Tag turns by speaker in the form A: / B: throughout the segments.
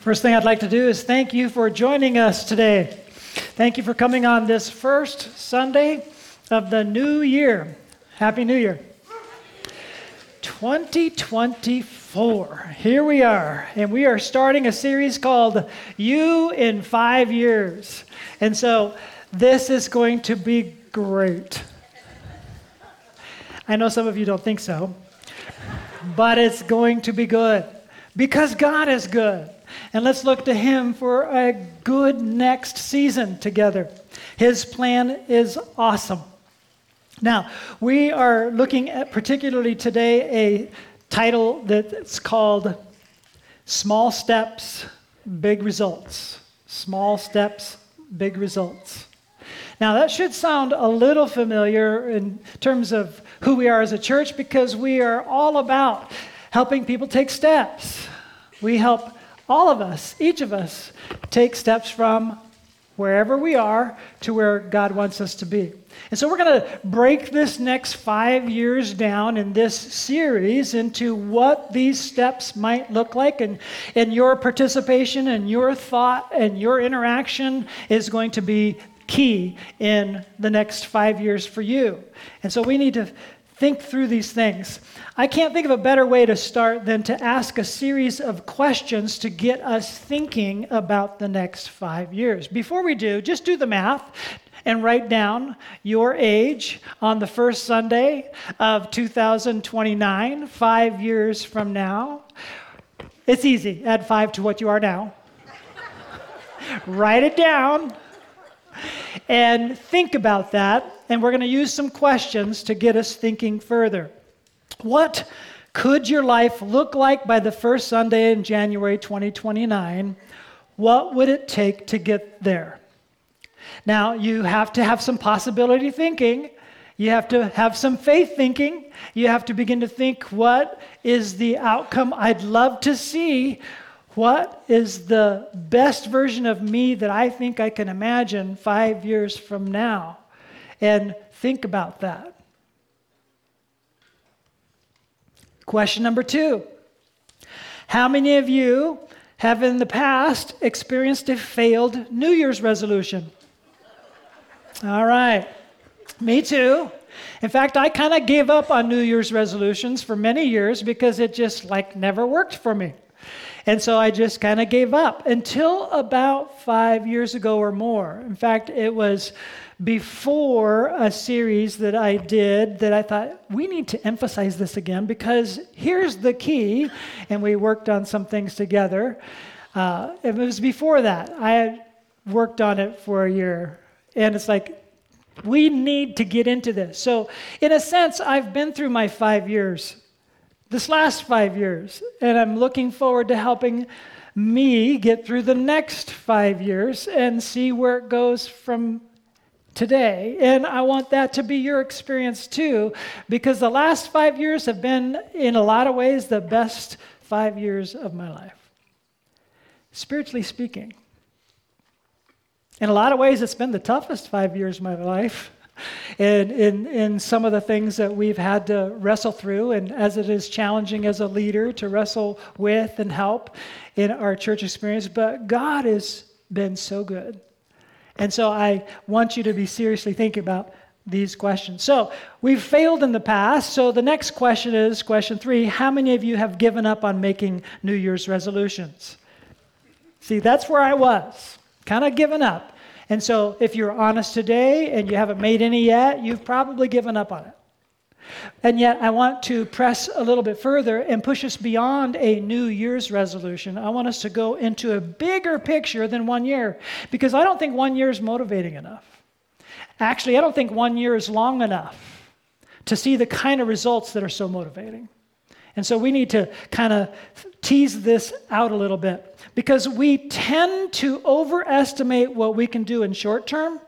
A: First thing I'd like to do is thank you for joining us today. Thank you for coming on this first Sunday of the new year. Happy New Year. 2024. Here we are, and we are starting a series called You in Five Years. And so this is going to be great. I know some of you don't think so, but it's going to be good because God is good. And let's look to Him for a good next season together. His plan is awesome. Now, we are looking at particularly today a title that's called Small Steps, Big Results. Small Steps, Big Results. Now, that should sound a little familiar in terms of who we are as a church because we are all about helping people take steps. We help all of us, each of us, take steps from wherever we are to where God wants us to be. And so we're going to break this next five years down in this series into what these steps might look like. And, and your participation and your thought and your interaction is going to be key in the next five years for you. And so we need to think through these things. I can't think of a better way to start than to ask a series of questions to get us thinking about the next five years. Before we do, just do the math and write down your age on the first Sunday of 2029, five years from now. It's easy. Add five to what you are now. write it down and think about that. And we're going to use some questions to get us thinking further. What could your life look like by the first Sunday in January 2029? What would it take to get there? Now, you have to have some possibility thinking. You have to have some faith thinking. You have to begin to think what is the outcome I'd love to see what is the best version of me that I think I can imagine five years from now? And think about that. Question number two How many of you have in the past experienced a failed New Year's resolution? All right, me too. In fact, I kind of gave up on New Year's resolutions for many years because it just like never worked for me. And so I just kind of gave up until about five years ago or more. In fact, it was before a series that I did that I thought we need to emphasize this again because here's the key. And we worked on some things together. Uh, it was before that. I had worked on it for a year. And it's like, we need to get into this. So, in a sense, I've been through my five years this last five years. And I'm looking forward to helping me get through the next five years and see where it goes from today. And I want that to be your experience too, because the last five years have been, in a lot of ways, the best five years of my life, spiritually speaking. In a lot of ways, it's been the toughest five years of my life in, in, in some of the things that we've had to wrestle through, and as it is challenging as a leader to wrestle with and help in our church experience. But God has been so good. And so I want you to be seriously thinking about these questions. So we've failed in the past. So the next question is question three How many of you have given up on making New Year's resolutions? See, that's where I was, kind of given up. And so, if you're honest today and you haven't made any yet, you've probably given up on it. And yet, I want to press a little bit further and push us beyond a New Year's resolution. I want us to go into a bigger picture than one year because I don't think one year is motivating enough. Actually, I don't think one year is long enough to see the kind of results that are so motivating. And so we need to kind of tease this out a little bit because we tend to overestimate what we can do in short term.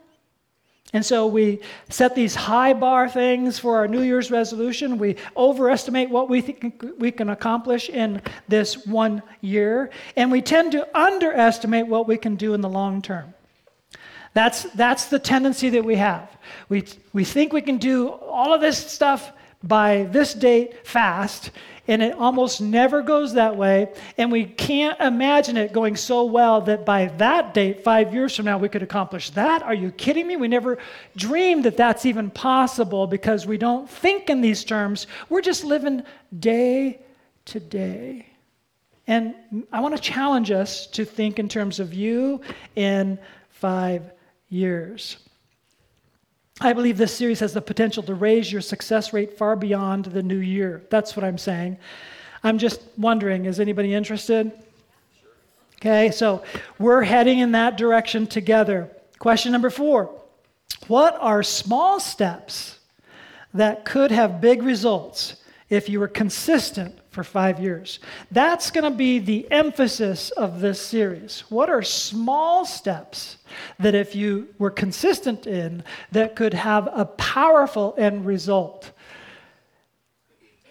A: And so we set these high bar things for our New Year's resolution. We overestimate what we think we can accomplish in this one year. And we tend to underestimate what we can do in the long term. That's, that's the tendency that we have. We, we think we can do all of this stuff by this date fast, And it almost never goes that way. And we can't imagine it going so well that by that date, five years from now, we could accomplish that. Are you kidding me? We never dreamed that that's even possible because we don't think in these terms. We're just living day to day. And I want to challenge us to think in terms of you in five years. I believe this series has the potential to raise your success rate far beyond the new year. That's what I'm saying. I'm just wondering is anybody interested? Okay, so we're heading in that direction together. Question number four What are small steps that could have big results if you were consistent for five years. That's going to be the emphasis of this series. What are small steps that, if you were consistent in, that could have a powerful end result?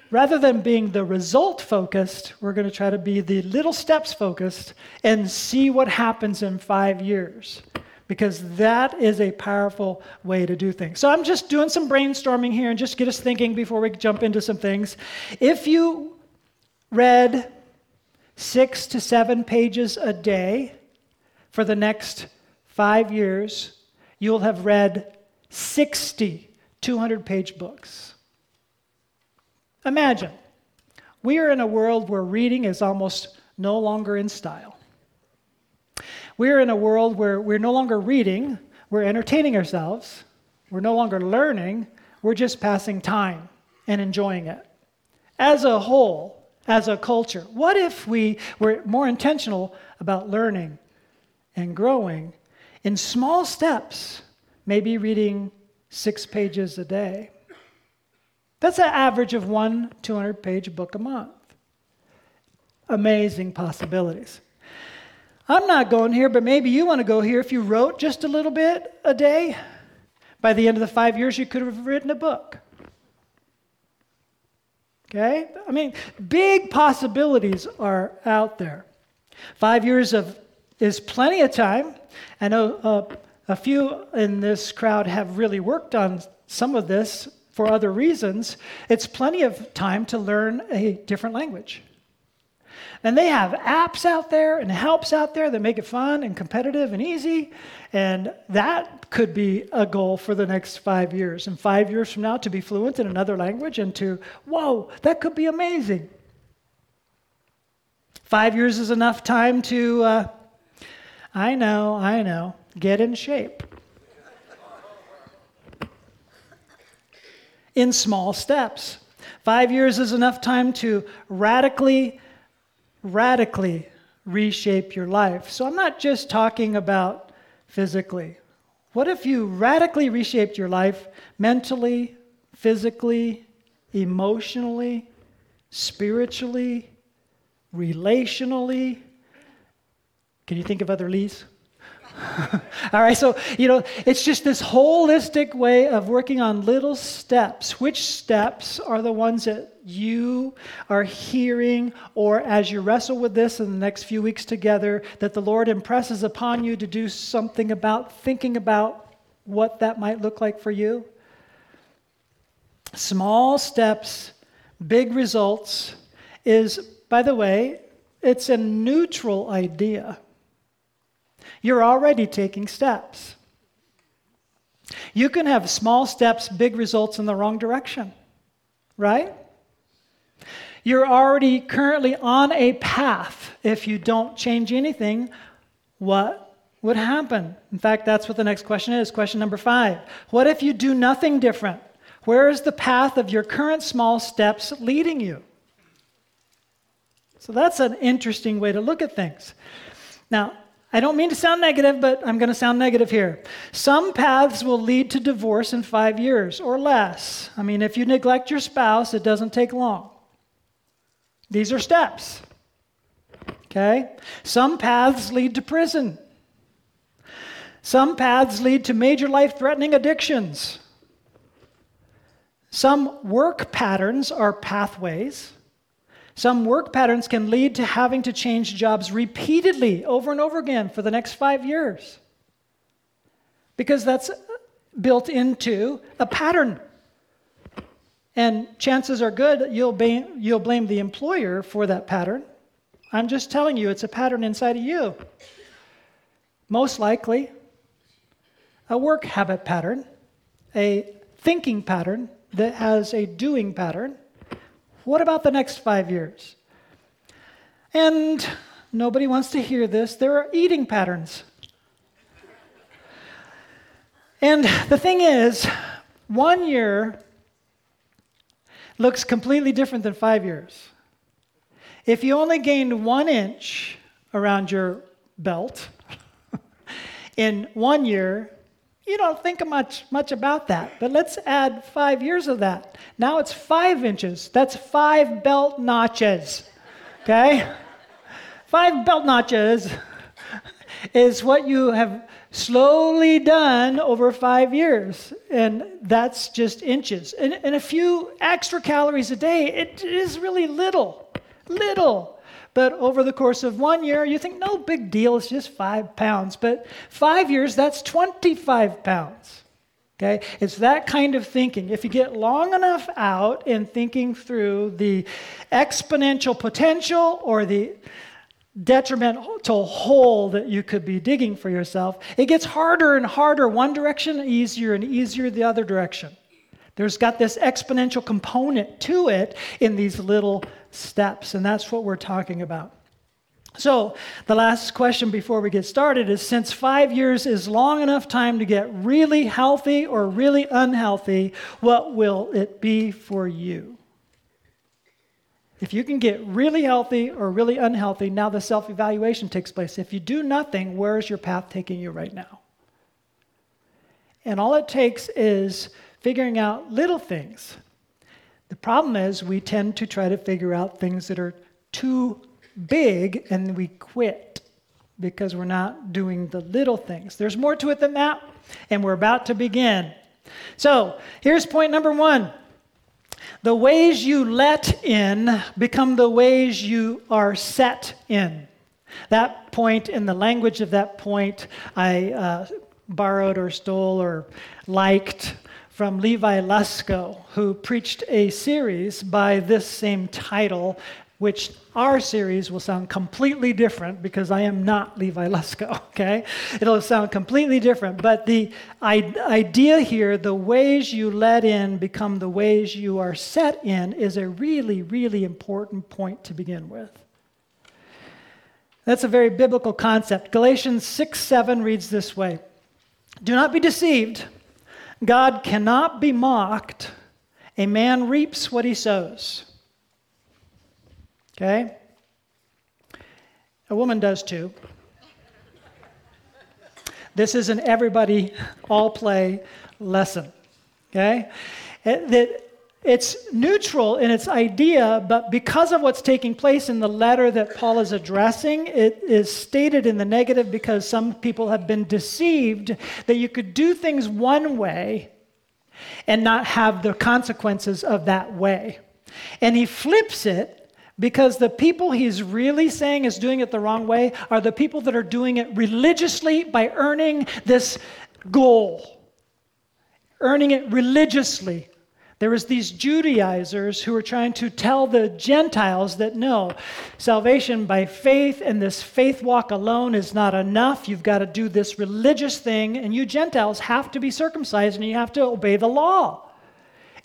A: Rather than being the result focused, we're going to try to be the little steps focused and see what happens in five years because that is a powerful way to do things. So I'm just doing some brainstorming here and just get us thinking before we jump into some things. If you read six to seven pages a day for the next five years, you'll have read 60 200 page books. Imagine, we are in a world where reading is almost no longer in style. We're in a world where we're no longer reading, we're entertaining ourselves, we're no longer learning, we're just passing time and enjoying it. As a whole, as a culture? What if we were more intentional about learning and growing in small steps, maybe reading six pages a day? That's an average of one 200 page book a month. Amazing possibilities. I'm not going here, but maybe you want to go here. If you wrote just a little bit a day, by the end of the five years, you could have written a book. Okay? I mean, big possibilities are out there. Five years of is plenty of time. I know uh, a few in this crowd have really worked on some of this for other reasons. It's plenty of time to learn a different language. And they have apps out there and helps out there that make it fun and competitive and easy. And that could be a goal for the next five years. And five years from now, to be fluent in another language and to, whoa, that could be amazing. Five years is enough time to, uh, I know, I know, get in shape. In small steps. Five years is enough time to radically radically reshape your life. So I'm not just talking about physically. What if you radically reshaped your life mentally, physically, emotionally, spiritually, relationally? Can you think of other Lees? All right, so, you know, it's just this holistic way of working on little steps. Which steps are the ones that you are hearing, or as you wrestle with this in the next few weeks together, that the Lord impresses upon you to do something about, thinking about what that might look like for you? Small steps, big results is, by the way, it's a neutral idea. You're already taking steps. You can have small steps, big results in the wrong direction, right? You're already currently on a path. If you don't change anything, what would happen? In fact, that's what the next question is. Question number five What if you do nothing different? Where is the path of your current small steps leading you? So that's an interesting way to look at things. Now, I don't mean to sound negative, but I'm going to sound negative here. Some paths will lead to divorce in five years or less. I mean, if you neglect your spouse, it doesn't take long. These are steps. Okay? Some paths lead to prison. Some paths lead to major life threatening addictions. Some work patterns are pathways. Some work patterns can lead to having to change jobs repeatedly over and over again for the next five years. Because that's built into a pattern. And chances are good you'll, you'll blame the employer for that pattern. I'm just telling you, it's a pattern inside of you. Most likely, a work habit pattern, a thinking pattern that has a doing pattern. What about the next five years? And nobody wants to hear this. There are eating patterns. And the thing is, one year looks completely different than five years. If you only gained one inch around your belt in one year, you don't think much, much about that. But let's add five years of that. Now it's five inches. That's five belt notches. Okay? five belt notches is what you have slowly done over five years. And that's just inches. And, and a few extra calories a day, it is really little. Little. But over the course of one year, you think, no big deal, it's just five pounds. But five years, that's 25 pounds. Okay? It's that kind of thinking. If you get long enough out in thinking through the exponential potential or the detrimental hole that you could be digging for yourself, it gets harder and harder one direction, easier and easier the other direction. There's got this exponential component to it in these little steps, and that's what we're talking about. So, the last question before we get started is since five years is long enough time to get really healthy or really unhealthy, what will it be for you? If you can get really healthy or really unhealthy, now the self evaluation takes place. If you do nothing, where is your path taking you right now? And all it takes is figuring out little things. The problem is we tend to try to figure out things that are too big and we quit because we're not doing the little things. There's more to it than that, and we're about to begin. So, here's point number one the ways you let in become the ways you are set in. That point, in the language of that point, I uh, borrowed or stole or liked from Levi Lusko, who preached a series by this same title, which our series will sound completely different because I am not Levi Lusko, okay? It'll sound completely different. But the idea here, the ways you let in become the ways you are set in, is a really, really important point to begin with. That's a very biblical concept. Galatians 6 7 reads this way Do not be deceived. God cannot be mocked. A man reaps what he sows. Okay? A woman does too. This is an everybody all play lesson. Okay? That it's neutral in its idea, but because of what's taking place in the letter that Paul is addressing, it is stated in the negative because some people have been deceived that you could do things one way and not have the consequences of that way. And he flips it because the people he's really saying is doing it the wrong way are the people that are doing it religiously by earning this goal, earning it religiously there was these Judaizers who were trying to tell the Gentiles that no, salvation by faith and this faith walk alone is not enough. You've got to do this religious thing, and you Gentiles have to be circumcised and you have to obey the law.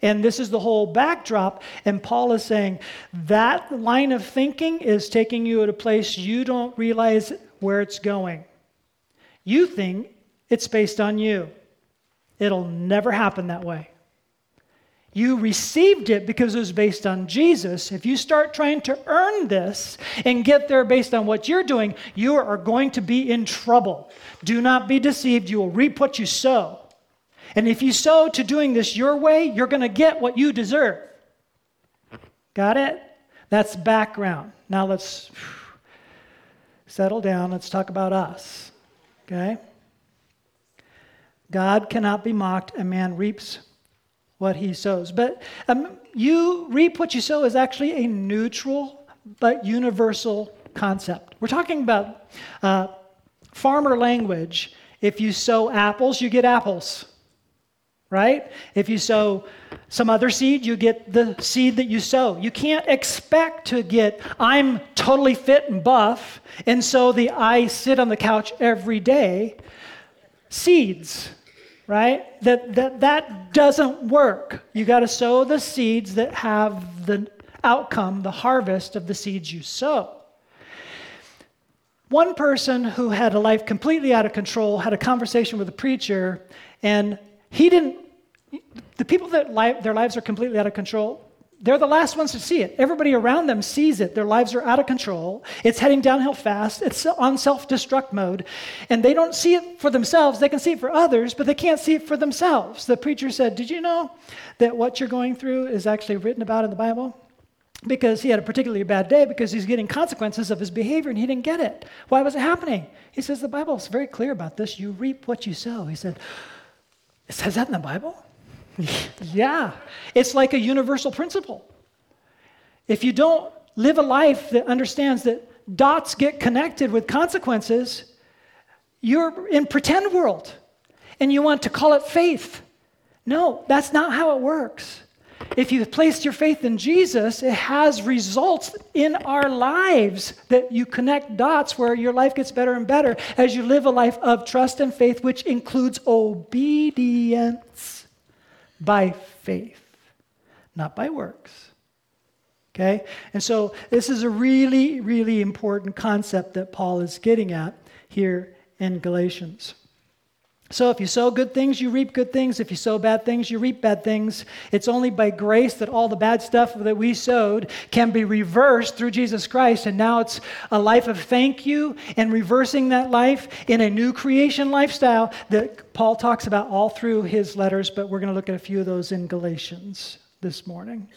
A: And this is the whole backdrop. And Paul is saying that line of thinking is taking you at a place you don't realize where it's going. You think it's based on you, it'll never happen that way. You received it because it was based on Jesus. If you start trying to earn this and get there based on what you're doing, you are going to be in trouble. Do not be deceived. You will reap what you sow. And if you sow to doing this your way, you're going to get what you deserve. Got it? That's background. Now let's settle down. Let's talk about us. Okay? God cannot be mocked. A man reaps what he sows. But um, you reap what you sow is actually a neutral but universal concept. We're talking about uh, farmer language. If you sow apples, you get apples. right? If you sow some other seed, you get the seed that you sow. You can't expect to get, I'm totally fit and buff, and so the I sit on the couch every day. Seeds, right? That, that, that doesn't work. You got to sow the seeds that have the outcome, the harvest of the seeds you sow. One person who had a life completely out of control had a conversation with a preacher, and he didn't, the people that li- their lives are completely out of control, they're the last ones to see it. Everybody around them sees it. Their lives are out of control. It's heading downhill fast. It's on self destruct mode. And they don't see it for themselves. They can see it for others, but they can't see it for themselves. The preacher said, Did you know that what you're going through is actually written about in the Bible? Because he had a particularly bad day because he's getting consequences of his behavior and he didn't get it. Why was it happening? He says, The Bible is very clear about this. You reap what you sow. He said, It says that in the Bible? Yeah, it's like a universal principle. If you don't live a life that understands that dots get connected with consequences, you're in pretend world and you want to call it faith. No, that's not how it works. If you've placed your faith in Jesus, it has results in our lives that you connect dots where your life gets better and better as you live a life of trust and faith, which includes obedience by faith, not by works. Okay? And so this is a really, really important concept that Paul is getting at here in Galatians. So if you sow good things, you reap good things. If you sow bad things, you reap bad things. It's only by grace that all the bad stuff that we sowed can be reversed through Jesus Christ. And now it's a life of thank you and reversing that life in a new creation lifestyle that Paul talks about all through his letters, but we're going to look at a few of those in Galatians this morning.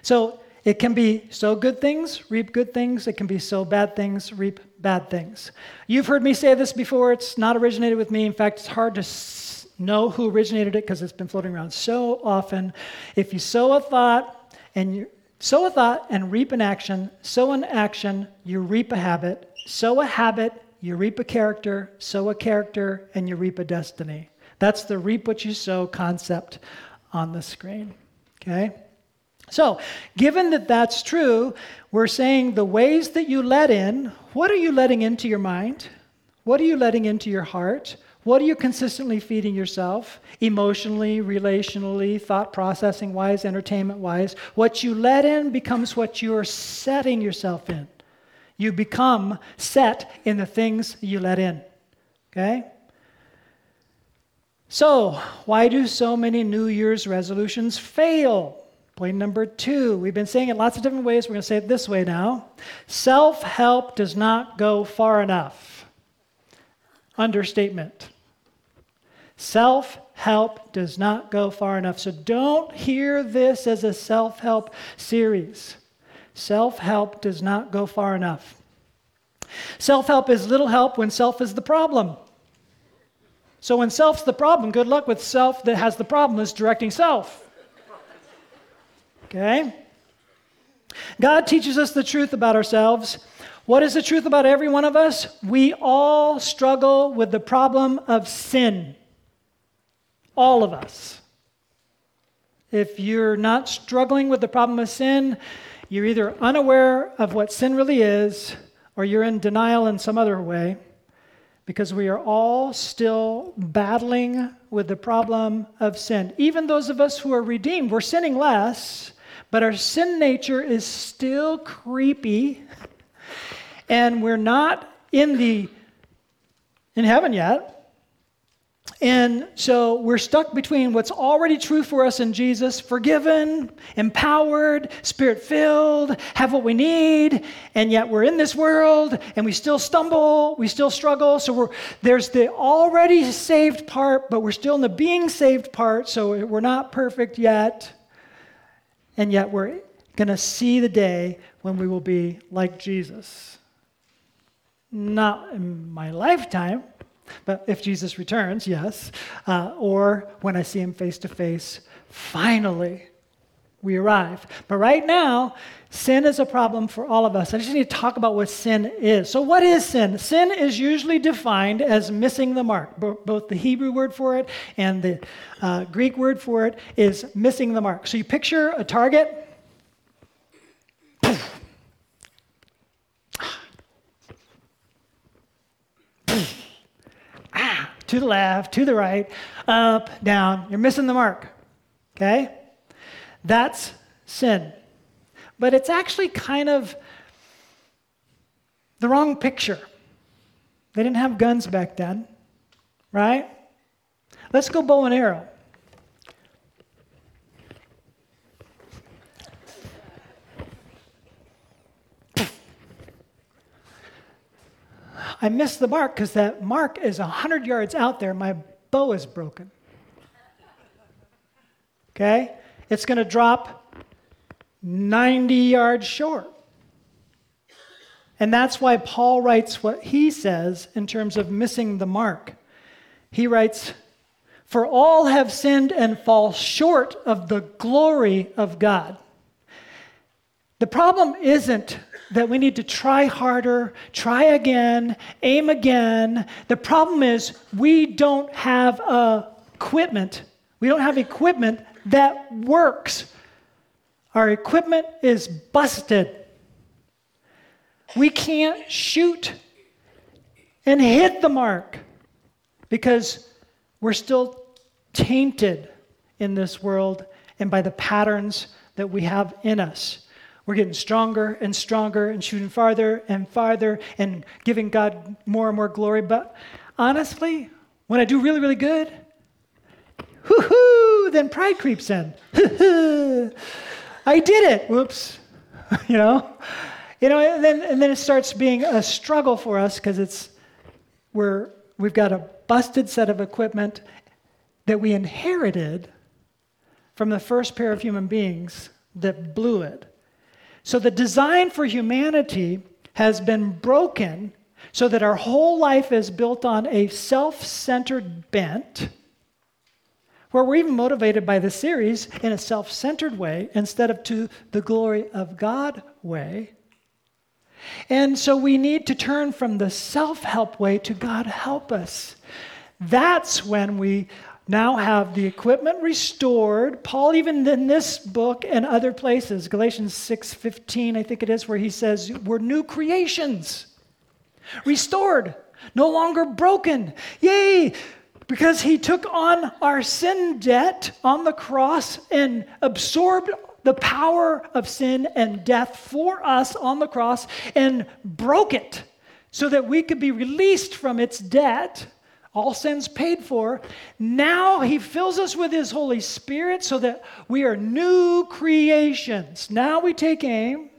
A: So it can be sow good things, reap good things. It can be sow bad things, reap bad things. You've heard me say this before. It's not originated with me. In fact, it's hard to know who originated it because it's been floating around so often. If you sow a thought and you sow a thought and reap an action, sow an action, you reap a habit. Sow a habit, you reap a character. Sow a character, and you reap a destiny. That's the reap what you sow concept on the screen. Okay? So, given that that's true, we're saying the ways that you let in, what are you letting into your mind? What are you letting into your heart? What are you consistently feeding yourself, emotionally, relationally, thought processing wise, entertainment wise? What you let in becomes what you're setting yourself in. You become set in the things you let in. Okay? So, why do so many New Year's resolutions fail? Point number two, we've been saying it lots of different ways. We're going to say it this way now. Self help does not go far enough. Understatement. Self help does not go far enough. So don't hear this as a self help series. Self help does not go far enough. Self help is little help when self is the problem. So when self's the problem, good luck with self that has the problem is directing self. Okay? God teaches us the truth about ourselves. What is the truth about every one of us? We all struggle with the problem of sin. All of us. If you're not struggling with the problem of sin, you're either unaware of what sin really is or you're in denial in some other way because we are all still battling with the problem of sin. Even those of us who are redeemed, we're sinning less, but our sin nature is still creepy, and we're not in the in heaven yet. And so we're stuck between what's already true for us in Jesus forgiven, empowered, spirit filled, have what we need, and yet we're in this world and we still stumble, we still struggle. So there's the already saved part, but we're still in the being saved part, so we're not perfect yet. And yet we're going to see the day when we will be like Jesus. Not in my lifetime, but if Jesus returns, yes. Uh, or when I see him face to face, finally. We arrive. But right now, sin is a problem for all of us. I just need to talk about what sin is. So, what is sin? Sin is usually defined as missing the mark. Both the Hebrew word for it and the uh, Greek word for it is missing the mark. So, you picture a target. ah, to the left, to the right, up, down. You're missing the mark. Okay? That's sin. But it's actually kind of the wrong picture. They didn't have guns back then, right? Let's go bow and arrow. I missed the mark because that mark is 100 yards out there. My bow is broken. Okay? It's going to drop 90 yards short. And that's why Paul writes what he says in terms of missing the mark. He writes, For all have sinned and fall short of the glory of God. The problem isn't that we need to try harder, try again, aim again. The problem is we don't have equipment. We don't have equipment that works. Our equipment is busted. We can't shoot and hit the mark because we're still tainted in this world and by the patterns that we have in us. We're getting stronger and stronger and shooting farther and farther and giving God more and more glory. But honestly, when I do really, really good, hoo then pride creeps in. I did it. Whoops. you know? You know, and then, and then it starts being a struggle for us because it's we're we've got a busted set of equipment that we inherited from the first pair of human beings that blew it. So the design for humanity has been broken so that our whole life is built on a self centered bent where we're even motivated by the series in a self centered way instead of to the glory of God way. And so we need to turn from the self help way to God help us. That's when we now have the equipment restored. Paul, even in this book and other places, Galatians 6:15, I think it is, where he says, we're new creations, restored, no longer broken. Yay! Because he took on our sin debt on the cross and absorbed the power of sin and death for us on the cross and broke it so that we could be released from its debt. All sins paid for. Now he fills us with his Holy Spirit so that we are new creations. Now we take aim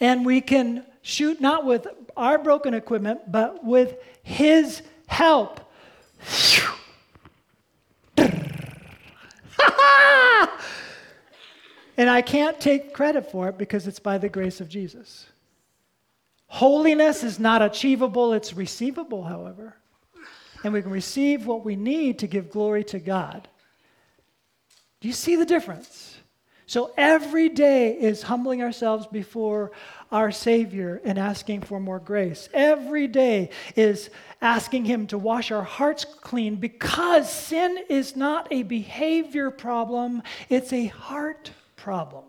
A: and we can shoot not with our broken equipment, but with his help. and I can't take credit for it because it's by the grace of Jesus. Holiness is not achievable, it's receivable, however. And we can receive what we need to give glory to God. Do you see the difference? So every day is humbling ourselves before our Savior and asking for more grace. Every day is asking Him to wash our hearts clean because sin is not a behavior problem, it's a heart problem.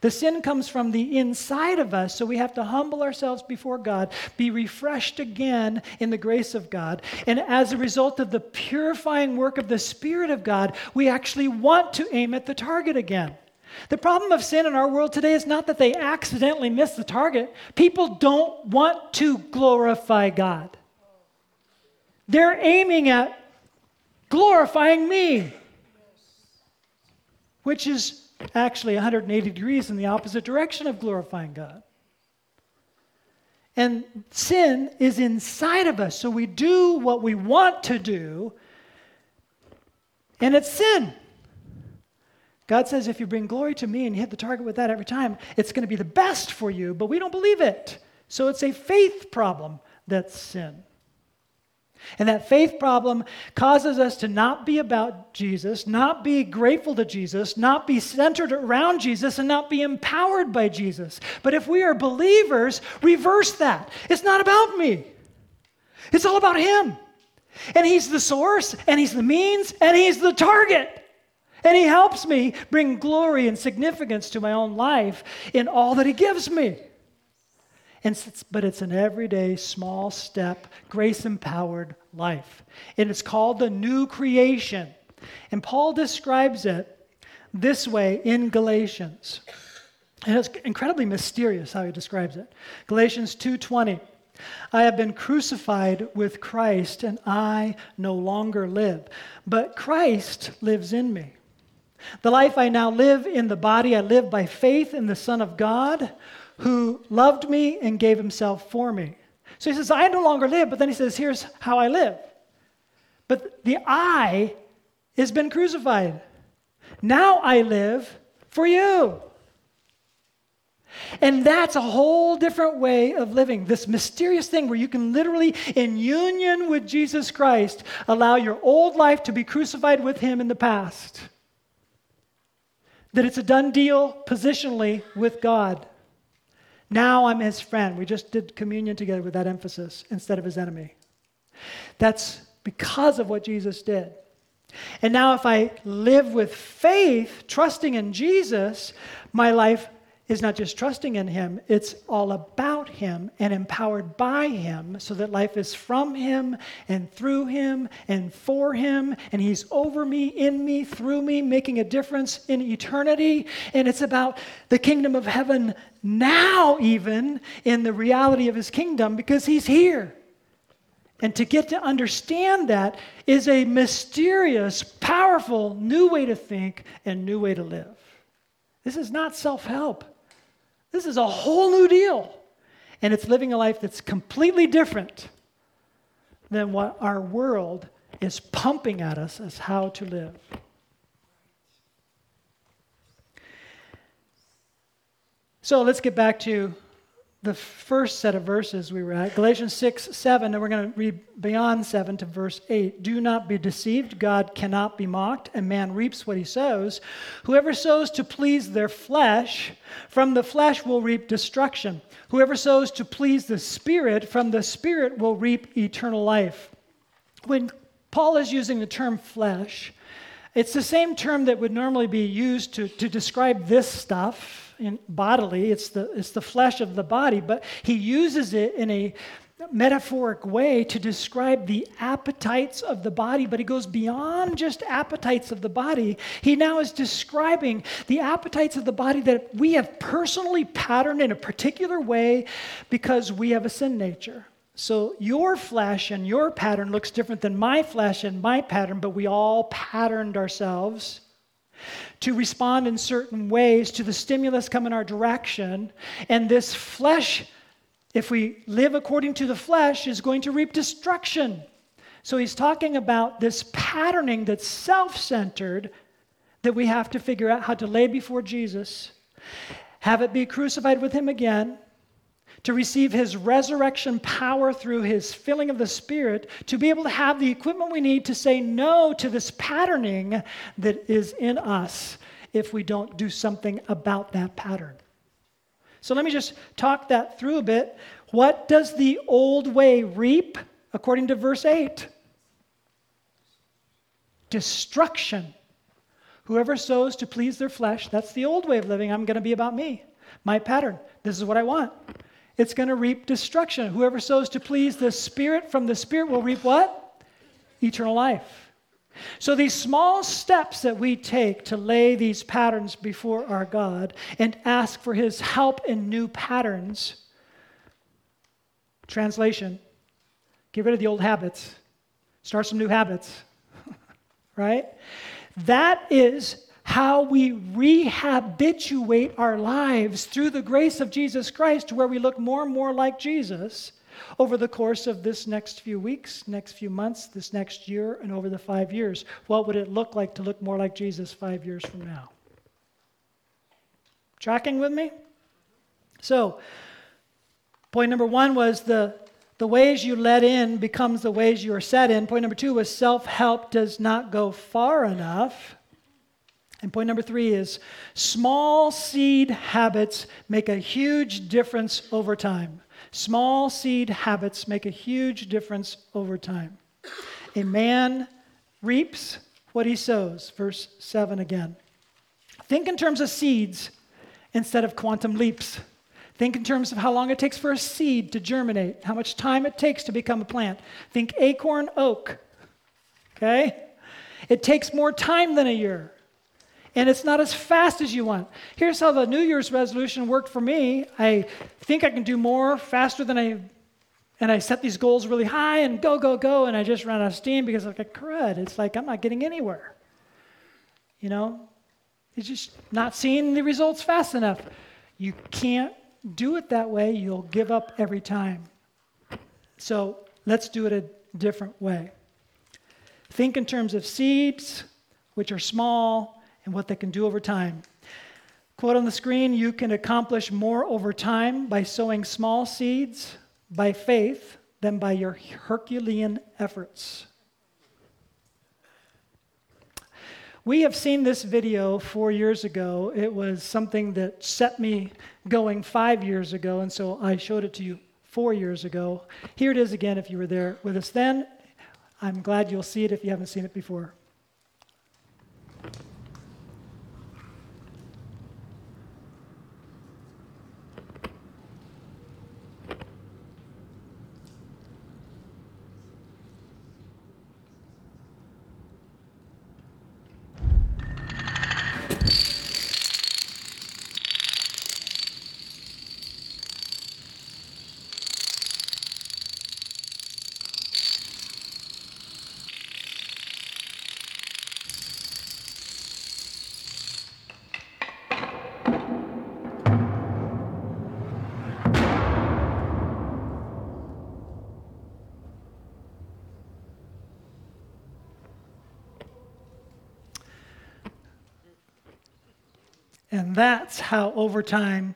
A: The sin comes from the inside of us, so we have to humble ourselves before God, be refreshed again in the grace of God. And as a result of the purifying work of the Spirit of God, we actually want to aim at the target again. The problem of sin in our world today is not that they accidentally miss the target. People don't want to glorify God. They're aiming at glorifying me, which is actually 180 degrees in the opposite direction of glorifying God. And sin is inside of us, so we do what we want to do, and it's sin. God says, if you bring glory to me and you hit the target with that every time, it's going to be the best for you, but we don't believe it. So it's a faith problem that's sin. And that faith problem causes us to not be about Jesus, not be grateful to Jesus, not be centered around Jesus, and not be empowered by Jesus. But if we are believers, reverse that. It's not about me, it's all about Him. And He's the source, and He's the means, and He's the target. And He helps me bring glory and significance to my own life in all that He gives me. And it's, but it's an everyday, small step, grace empowered life. And it's called the new creation. And Paul describes it this way in Galatians. And it's incredibly mysterious how he describes it. Galatians 2:20. I have been crucified with Christ and I no longer live, but Christ lives in me. The life I now live in the body I live by faith in the Son of God who loved me and gave himself for me. So he says, I no longer live, but then he says, here's how I live. But the I has been crucified. Now I live for you. And that's a whole different way of living. This mysterious thing where you can literally, in union with Jesus Christ, allow your old life to be crucified with Him in the past. That it's a done deal positionally with God. Now I'm his friend. We just did communion together with that emphasis instead of his enemy. That's because of what Jesus did. And now, if I live with faith, trusting in Jesus, my life is not just trusting in Him, it's all about Him and empowered by Him so that life is from Him and through Him and for Him. And He's over me, in me, through me, making a difference in eternity. And it's about the kingdom of heaven now, even in the reality of His kingdom, because He's here. And to get to understand that is a mysterious, powerful new way to think and new way to live. This is not self help. This is a whole new deal. And it's living a life that's completely different than what our world is pumping at us as how to live. So let's get back to the first set of verses we were at Galatians 6, 7, and we're going to read beyond 7 to verse 8. Do not be deceived. God cannot be mocked, and man reaps what he sows. Whoever sows to please their flesh, from the flesh will reap destruction. Whoever sows to please the Spirit, from the Spirit will reap eternal life. When Paul is using the term flesh, it's the same term that would normally be used to, to describe this stuff in bodily, it's the, it's the flesh of the body, but he uses it in a metaphoric way to describe the appetites of the body, but he goes beyond just appetites of the body. He now is describing the appetites of the body that we have personally patterned in a particular way because we have a sin nature. So your flesh and your pattern looks different than my flesh and my pattern, but we all patterned ourselves to respond in certain ways to the stimulus coming our direction. And this flesh, if we live according to the flesh, is going to reap destruction. So he's talking about this patterning that's self centered that we have to figure out how to lay before Jesus, have it be crucified with him again, to receive his resurrection power through his filling of the Spirit, to be able to have the equipment we need to say no to this patterning that is in us if we don't do something about that pattern. So let me just talk that through a bit. What does the old way reap according to verse 8? Destruction. Whoever sows to please their flesh, that's the old way of living. I'm going to be about me, my pattern. This is what I want it's going to reap destruction. Whoever sows to please the Spirit from the Spirit will reap what? Eternal life. So, these small steps that we take to lay these patterns before our God and ask for His help in new patterns. Translation get rid of the old habits, start some new habits, right? That is how we rehabituate our lives through the grace of Jesus Christ to where we look more and more like Jesus over the course of this next few weeks, next few months, this next year, and over the five years. What would it look like to look more like Jesus five years from now? Tracking with me? So, point number one was the, the ways you let in becomes the ways you are set in. Point number two was self help does not go far enough. And point number three is small seed habits make a huge difference over time. Small seed habits make a huge difference over time. A man reaps what he sows. Verse 7 again. Think in terms of seeds instead of quantum leaps. Think in terms of how long it takes for a seed to germinate, how much time it takes to become a plant. Think acorn oak. Okay? It takes more time than a year. And it's not as fast as you want. Here's how the New Year's resolution worked for me. I think I can do more faster than I and I set these goals really high and go, go, go, and I just run out of steam because like, crud, it's like I'm not getting anywhere. You know? It's just not seeing the results fast enough. You can't do it that way, you'll give up every time. So let's do it a different way. Think in terms of seeds, which are small, and what they can do over time. Quote on the screen you can accomplish more over time by sowing small seeds by faith than by your Herculean efforts. We have seen this video four years ago. It was something that set me going five years ago, and so I showed it to you four years ago. Here it is again if you were there with us then. I'm glad you'll see it if you haven't seen it before. And that's how, over time,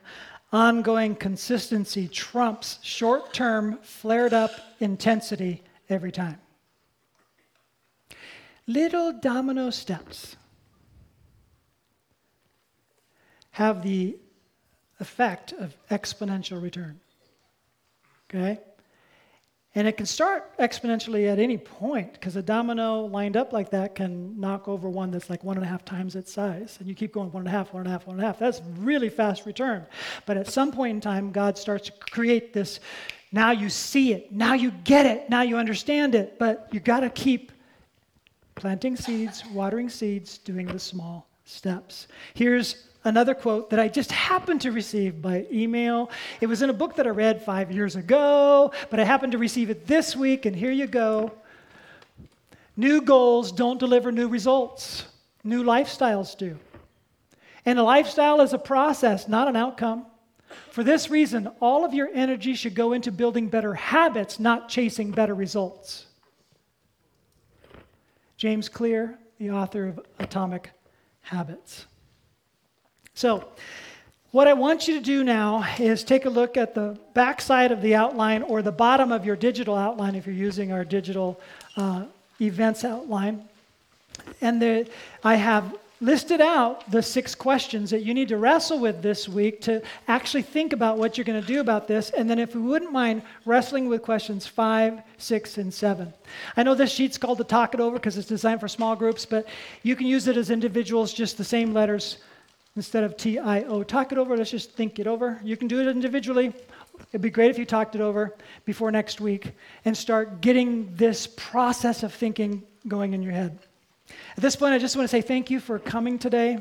A: ongoing consistency trumps short term, flared up intensity every time. Little domino steps have the effect of exponential return. Okay? And it can start exponentially at any point because a domino lined up like that can knock over one that's like one and a half times its size. And you keep going one and a half, one and a half, one and a half. That's really fast return. But at some point in time, God starts to create this. Now you see it. Now you get it. Now you understand it. But you got to keep planting seeds, watering seeds, doing the small steps. Here's another quote that I just happened to receive by email. It was in a book that I read five years ago, but I happened to receive it this week, and here you go. New goals don't deliver new results, new lifestyles do. And a lifestyle is a process, not an outcome. For this reason, all of your energy should go into building better habits, not chasing better results. James Clear, the author of Atomic Habits. So, what I want you to do now is take a look at the back side of the outline or the bottom of your digital outline if you're using our digital uh, events outline. And the, I have listed out the six questions that you need to wrestle with this week to actually think about what you're going to do about this. And then, if you wouldn't mind, wrestling with questions five, six, and seven. I know this sheet's called the Talk It Over because it's designed for small groups, but you can use it as individuals, just the same letters instead of T I O. Talk it over. Let's just think it over. You can do it individually. It'd be great if you talked it over before next week and start getting this process of thinking going in your head. At this point, I just want to say thank you for coming today.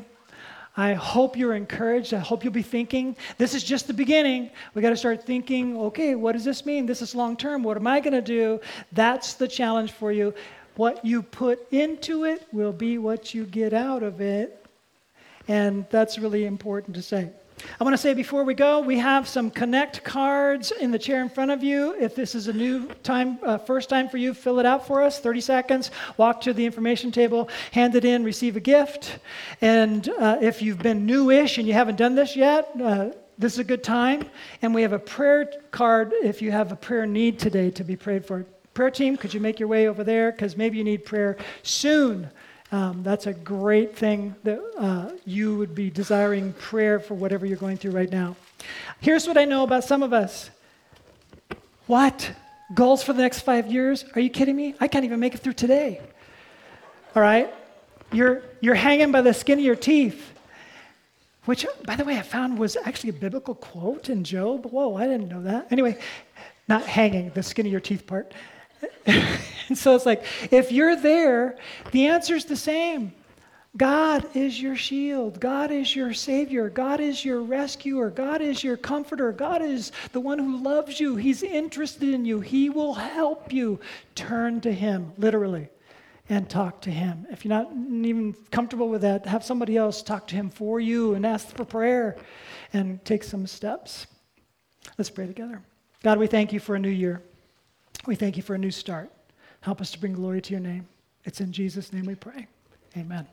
A: I hope you're encouraged. I hope you'll be thinking. This is just the beginning. We got to start thinking, okay, what does this mean? This is long term. What am I going to do? That's the challenge for you. What you put into it will be what you get out of it. And that's really important to say. I want to say before we go, we have some connect cards in the chair in front of you. If this is a new time, uh, first time for you, fill it out for us. 30 seconds. Walk to the information table, hand it in, receive a gift. And uh, if you've been newish and you haven't done this yet, uh, this is a good time, and we have a prayer card if you have a prayer need today to be prayed for. Prayer team, could you make your way over there? Because maybe you need prayer soon. Um, that's a great thing that uh, you would be desiring prayer for whatever you're going through right now. Here's what I know about some of us. What? Goals for the next five years? Are you kidding me? I can't even make it through today. All right? You're, you're hanging by the skin of your teeth. Which, by the way, I found was actually a biblical quote in Job. Whoa, I didn't know that. Anyway, not hanging, the skin of your teeth part. and so it's like, if you're there, the answer's the same. God is your shield. God is your Savior. God is your rescuer. God is your comforter. God is the one who loves you. He's interested in you. He will help you. Turn to Him, literally, and talk to Him. If you're not even comfortable with that, have somebody else talk to Him for you and ask for prayer and take some steps. Let's pray together. God, we thank you for a new year. We thank you for a new start. Help us to bring glory to your name. It's in Jesus' name we pray. Amen.